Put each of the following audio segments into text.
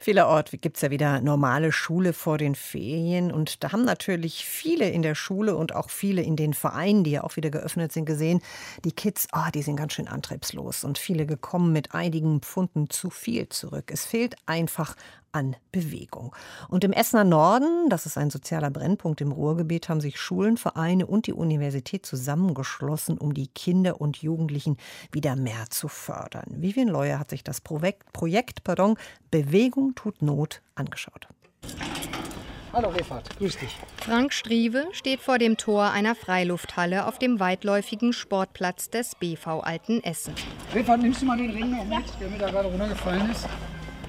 Vielerorts gibt es ja wieder normale Schule vor den Ferien und da haben natürlich viele in der Schule und auch viele in den Vereinen, die ja auch wieder geöffnet sind, gesehen, die Kids, ah, die sind ganz schön antriebslos und viele gekommen mit einigen Pfunden zu viel zurück. Es fehlt einfach an Bewegung. Und im Essener Norden, das ist ein sozialer Brennpunkt im Ruhrgebiet, haben sich Schulen, Vereine und die Universität zusammengeschlossen, um die Kinder und Jugendlichen wieder mehr zu fördern. Vivian Leuer hat sich das Projekt, Projekt pardon, Bewegung tut Not angeschaut. Hallo Refat, grüß dich. Frank Strieve steht vor dem Tor einer Freilufthalle auf dem weitläufigen Sportplatz des BV Alten Essen. Refat, nimmst du mal den Ring noch mit, der mir da gerade runtergefallen ist?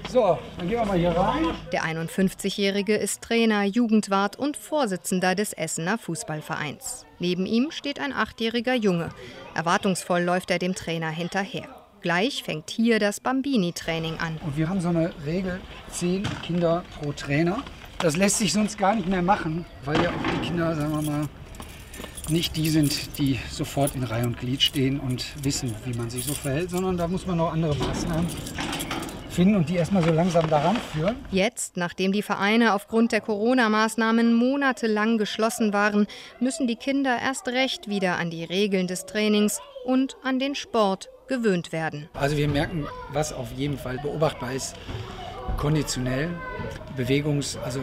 So, dann gehen wir mal hier rein. Der 51-Jährige ist Trainer, Jugendwart und Vorsitzender des Essener Fußballvereins. Neben ihm steht ein achtjähriger Junge. Erwartungsvoll läuft er dem Trainer hinterher. Gleich fängt hier das Bambini-Training an. Und wir haben so eine Regel, zehn Kinder pro Trainer. Das lässt sich sonst gar nicht mehr machen, weil ja auch die Kinder, sagen wir mal, nicht die sind, die sofort in Reihe und Glied stehen und wissen, wie man sich so verhält, sondern da muss man noch andere Maßnahmen finden und die erstmal so langsam daran führen. Jetzt, nachdem die Vereine aufgrund der Corona-Maßnahmen monatelang geschlossen waren, müssen die Kinder erst recht wieder an die Regeln des Trainings und an den Sport gewöhnt werden. Also wir merken, was auf jeden Fall beobachtbar ist, konditionell, Bewegungs-, also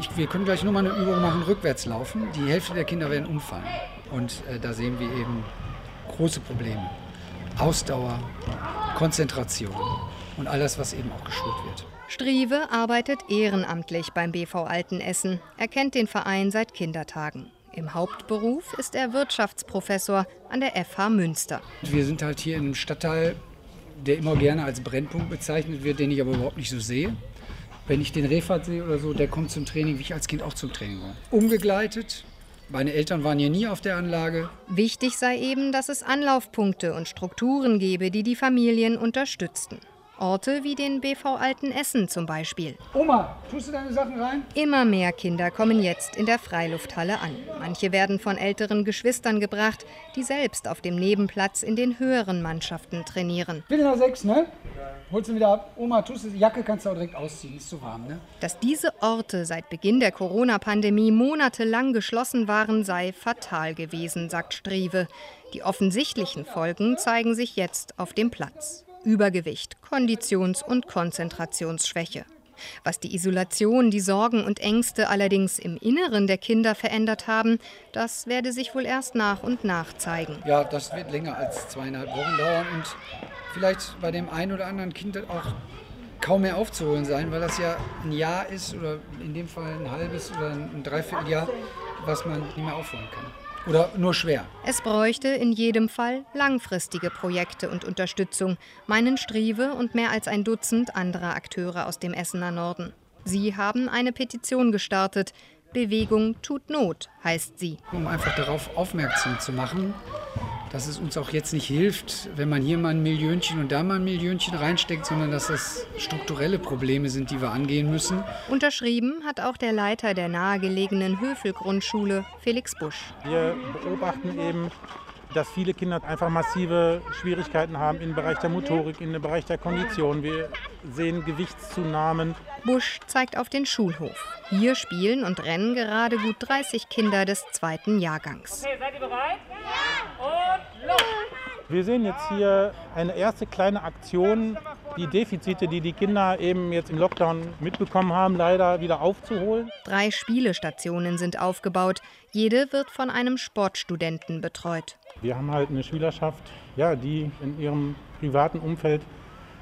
ich, wir können gleich nur mal eine Übung machen, rückwärts laufen. Die Hälfte der Kinder werden umfallen. Und äh, da sehen wir eben große Probleme. Ausdauer, Konzentration und alles, was eben auch geschult wird. Strieve arbeitet ehrenamtlich beim BV Altenessen. Er kennt den Verein seit Kindertagen. Im Hauptberuf ist er Wirtschaftsprofessor an der FH Münster. Wir sind halt hier in einem Stadtteil, der immer gerne als Brennpunkt bezeichnet wird, den ich aber überhaupt nicht so sehe. Wenn ich den Refat sehe oder so, der kommt zum Training, wie ich als Kind auch zum Training war. Umgegleitet, meine Eltern waren hier nie auf der Anlage. Wichtig sei eben, dass es Anlaufpunkte und Strukturen gebe, die die Familien unterstützten. Orte wie den BV Altenessen zum Beispiel. Oma, tust du deine Sachen rein? Immer mehr Kinder kommen jetzt in der Freilufthalle an. Manche werden von älteren Geschwistern gebracht, die selbst auf dem Nebenplatz in den höheren Mannschaften trainieren. Viertel nach sechs, ne? Holst du wieder ab. Oma, tust du die Jacke, kannst du auch direkt ausziehen, ist zu warm, ne? Dass diese Orte seit Beginn der Corona-Pandemie monatelang geschlossen waren, sei fatal gewesen, sagt Strieve. Die offensichtlichen Folgen zeigen sich jetzt auf dem Platz. Übergewicht, Konditions- und Konzentrationsschwäche. Was die Isolation, die Sorgen und Ängste allerdings im Inneren der Kinder verändert haben, das werde sich wohl erst nach und nach zeigen. Ja, das wird länger als zweieinhalb Wochen dauern und vielleicht bei dem einen oder anderen Kind auch kaum mehr aufzuholen sein, weil das ja ein Jahr ist oder in dem Fall ein halbes oder ein Dreivierteljahr, was man nicht mehr aufholen kann. Oder nur schwer? Es bräuchte in jedem Fall langfristige Projekte und Unterstützung, meinen Strieve und mehr als ein Dutzend anderer Akteure aus dem Essener Norden. Sie haben eine Petition gestartet. Bewegung tut Not, heißt sie. Um einfach darauf aufmerksam zu machen, dass es uns auch jetzt nicht hilft, wenn man hier mal ein Millionchen und da mal ein Millionchen reinsteckt, sondern dass das strukturelle Probleme sind, die wir angehen müssen. Unterschrieben hat auch der Leiter der nahegelegenen Höfel-Grundschule, Felix Busch. Wir beobachten eben, dass viele Kinder einfach massive Schwierigkeiten haben im Bereich der Motorik, im Bereich der Kondition. Wir sehen Gewichtszunahmen. Busch zeigt auf den Schulhof. Hier spielen und rennen gerade gut 30 Kinder des zweiten Jahrgangs. Okay, seid ihr bereit? Ja! Und los! Wir sehen jetzt hier eine erste kleine Aktion, die Defizite, die die Kinder eben jetzt im Lockdown mitbekommen haben, leider wieder aufzuholen. Drei Spielestationen sind aufgebaut. Jede wird von einem Sportstudenten betreut. Wir haben halt eine Schülerschaft, ja, die in ihrem privaten Umfeld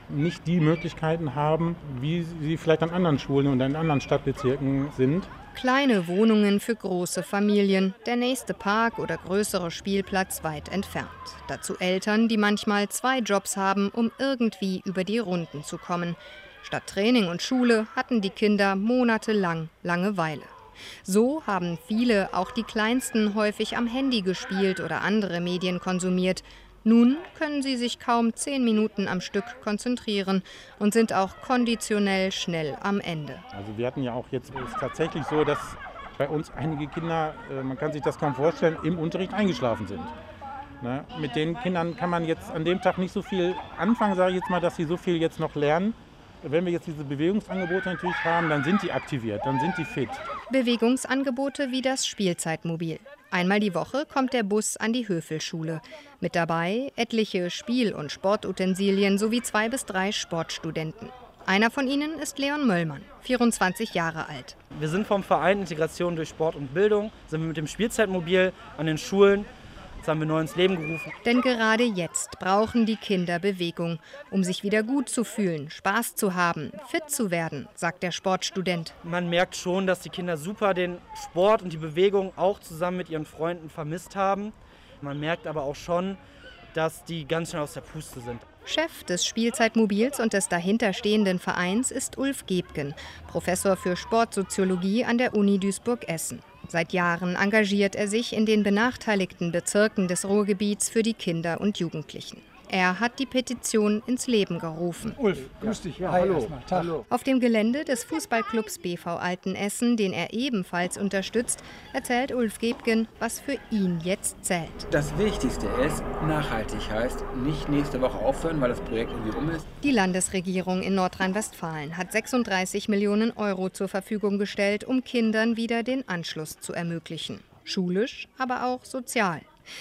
nicht die Möglichkeiten haben, wie sie vielleicht an anderen Schulen und in anderen Stadtbezirken sind. Kleine Wohnungen für große Familien, der nächste Park oder größere Spielplatz weit entfernt. Dazu Eltern, die manchmal zwei Jobs haben, um irgendwie über die Runden zu kommen. Statt Training und Schule hatten die Kinder monatelang Langeweile. So haben viele, auch die Kleinsten, häufig am Handy gespielt oder andere Medien konsumiert. Nun können sie sich kaum zehn Minuten am Stück konzentrieren und sind auch konditionell schnell am Ende. Also wir hatten ja auch jetzt ist tatsächlich so, dass bei uns einige Kinder, äh, man kann sich das kaum vorstellen, im Unterricht eingeschlafen sind. Ne? Mit den Kindern kann man jetzt an dem Tag nicht so viel anfangen, sage ich jetzt mal, dass sie so viel jetzt noch lernen. Wenn wir jetzt diese Bewegungsangebote natürlich haben, dann sind die aktiviert, dann sind die fit. Bewegungsangebote wie das Spielzeitmobil. Einmal die Woche kommt der Bus an die Höfelschule. Mit dabei etliche Spiel- und Sportutensilien sowie zwei bis drei Sportstudenten. Einer von ihnen ist Leon Möllmann, 24 Jahre alt. Wir sind vom Verein Integration durch Sport und Bildung, sind wir mit dem Spielzeitmobil an den Schulen das haben wir neu ins Leben gerufen. Denn gerade jetzt brauchen die Kinder Bewegung, um sich wieder gut zu fühlen, Spaß zu haben, fit zu werden, sagt der Sportstudent. Man merkt schon, dass die Kinder super den Sport und die Bewegung auch zusammen mit ihren Freunden vermisst haben. Man merkt aber auch schon, dass die ganz schnell aus der Puste sind. Chef des Spielzeitmobils und des dahinterstehenden Vereins ist Ulf Gebgen, Professor für Sportsoziologie an der Uni Duisburg-Essen. Seit Jahren engagiert er sich in den benachteiligten Bezirken des Ruhrgebiets für die Kinder und Jugendlichen. Er hat die Petition ins Leben gerufen. Ulf, grüß dich. Ja, Hi, hallo. hallo. Auf dem Gelände des Fußballclubs BV Altenessen, den er ebenfalls unterstützt, erzählt Ulf Gebgen, was für ihn jetzt zählt. Das Wichtigste ist, nachhaltig heißt, nicht nächste Woche aufhören, weil das Projekt irgendwie um ist. Die Landesregierung in Nordrhein-Westfalen hat 36 Millionen Euro zur Verfügung gestellt, um Kindern wieder den Anschluss zu ermöglichen. Schulisch, aber auch sozial.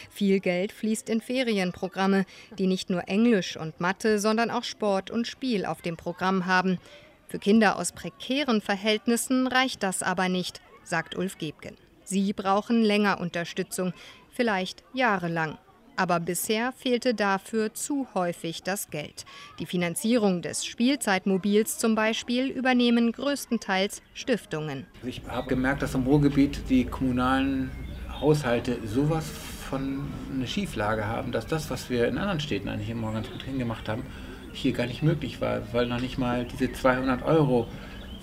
Viel Geld fließt in Ferienprogramme, die nicht nur Englisch und Mathe, sondern auch Sport und Spiel auf dem Programm haben. Für Kinder aus prekären Verhältnissen reicht das aber nicht, sagt Ulf Gebgen. Sie brauchen länger Unterstützung, vielleicht jahrelang. Aber bisher fehlte dafür zu häufig das Geld. Die Finanzierung des Spielzeitmobils zum Beispiel übernehmen größtenteils Stiftungen. Ich habe gemerkt, dass im Ruhrgebiet die kommunalen Haushalte sowas von eine Schieflage haben, dass das, was wir in anderen Städten eigentlich immer ganz gut hingemacht haben, hier gar nicht möglich war, weil noch nicht mal diese 200 Euro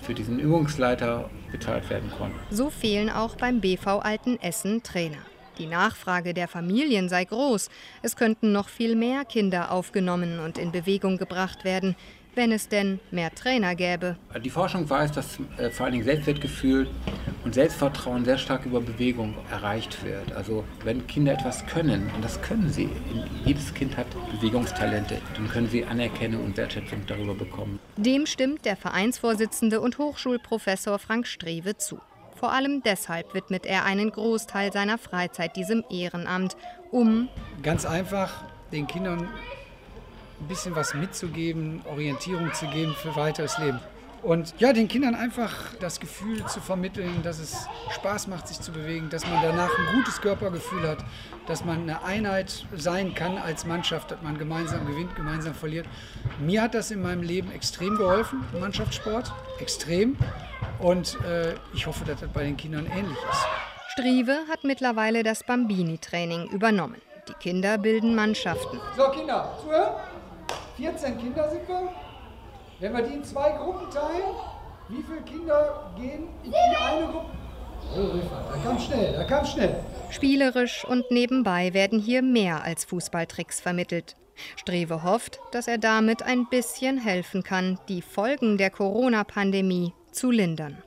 für diesen Übungsleiter bezahlt werden konnten. So fehlen auch beim BV Alten Essen Trainer. Die Nachfrage der Familien sei groß. Es könnten noch viel mehr Kinder aufgenommen und in Bewegung gebracht werden wenn es denn mehr Trainer gäbe. Die Forschung weiß, dass äh, vor allen Dingen Selbstwertgefühl und Selbstvertrauen sehr stark über Bewegung erreicht wird. Also wenn Kinder etwas können, und das können sie, jedes Kind hat Bewegungstalente, dann können sie Anerkennung und Wertschätzung darüber bekommen. Dem stimmt der Vereinsvorsitzende und Hochschulprofessor Frank Strewe zu. Vor allem deshalb widmet er einen Großteil seiner Freizeit diesem Ehrenamt, um ganz einfach den Kindern ein bisschen was mitzugeben, Orientierung zu geben für weiteres Leben. Und ja, den Kindern einfach das Gefühl zu vermitteln, dass es Spaß macht, sich zu bewegen, dass man danach ein gutes Körpergefühl hat, dass man eine Einheit sein kann als Mannschaft, dass man gemeinsam gewinnt, gemeinsam verliert. Mir hat das in meinem Leben extrem geholfen, Mannschaftssport, extrem. Und äh, ich hoffe, dass das bei den Kindern ähnlich ist. Strieve hat mittlerweile das Bambini-Training übernommen. Die Kinder bilden Mannschaften. So, Kinder, zuhören. 14 Kinder sind wir. Wenn wir die in zwei Gruppen teilen, wie viele Kinder gehen in eine Gruppe? Oh, da kam schnell, da kam schnell. Spielerisch und nebenbei werden hier mehr als Fußballtricks vermittelt. Strewe hofft, dass er damit ein bisschen helfen kann, die Folgen der Corona-Pandemie zu lindern.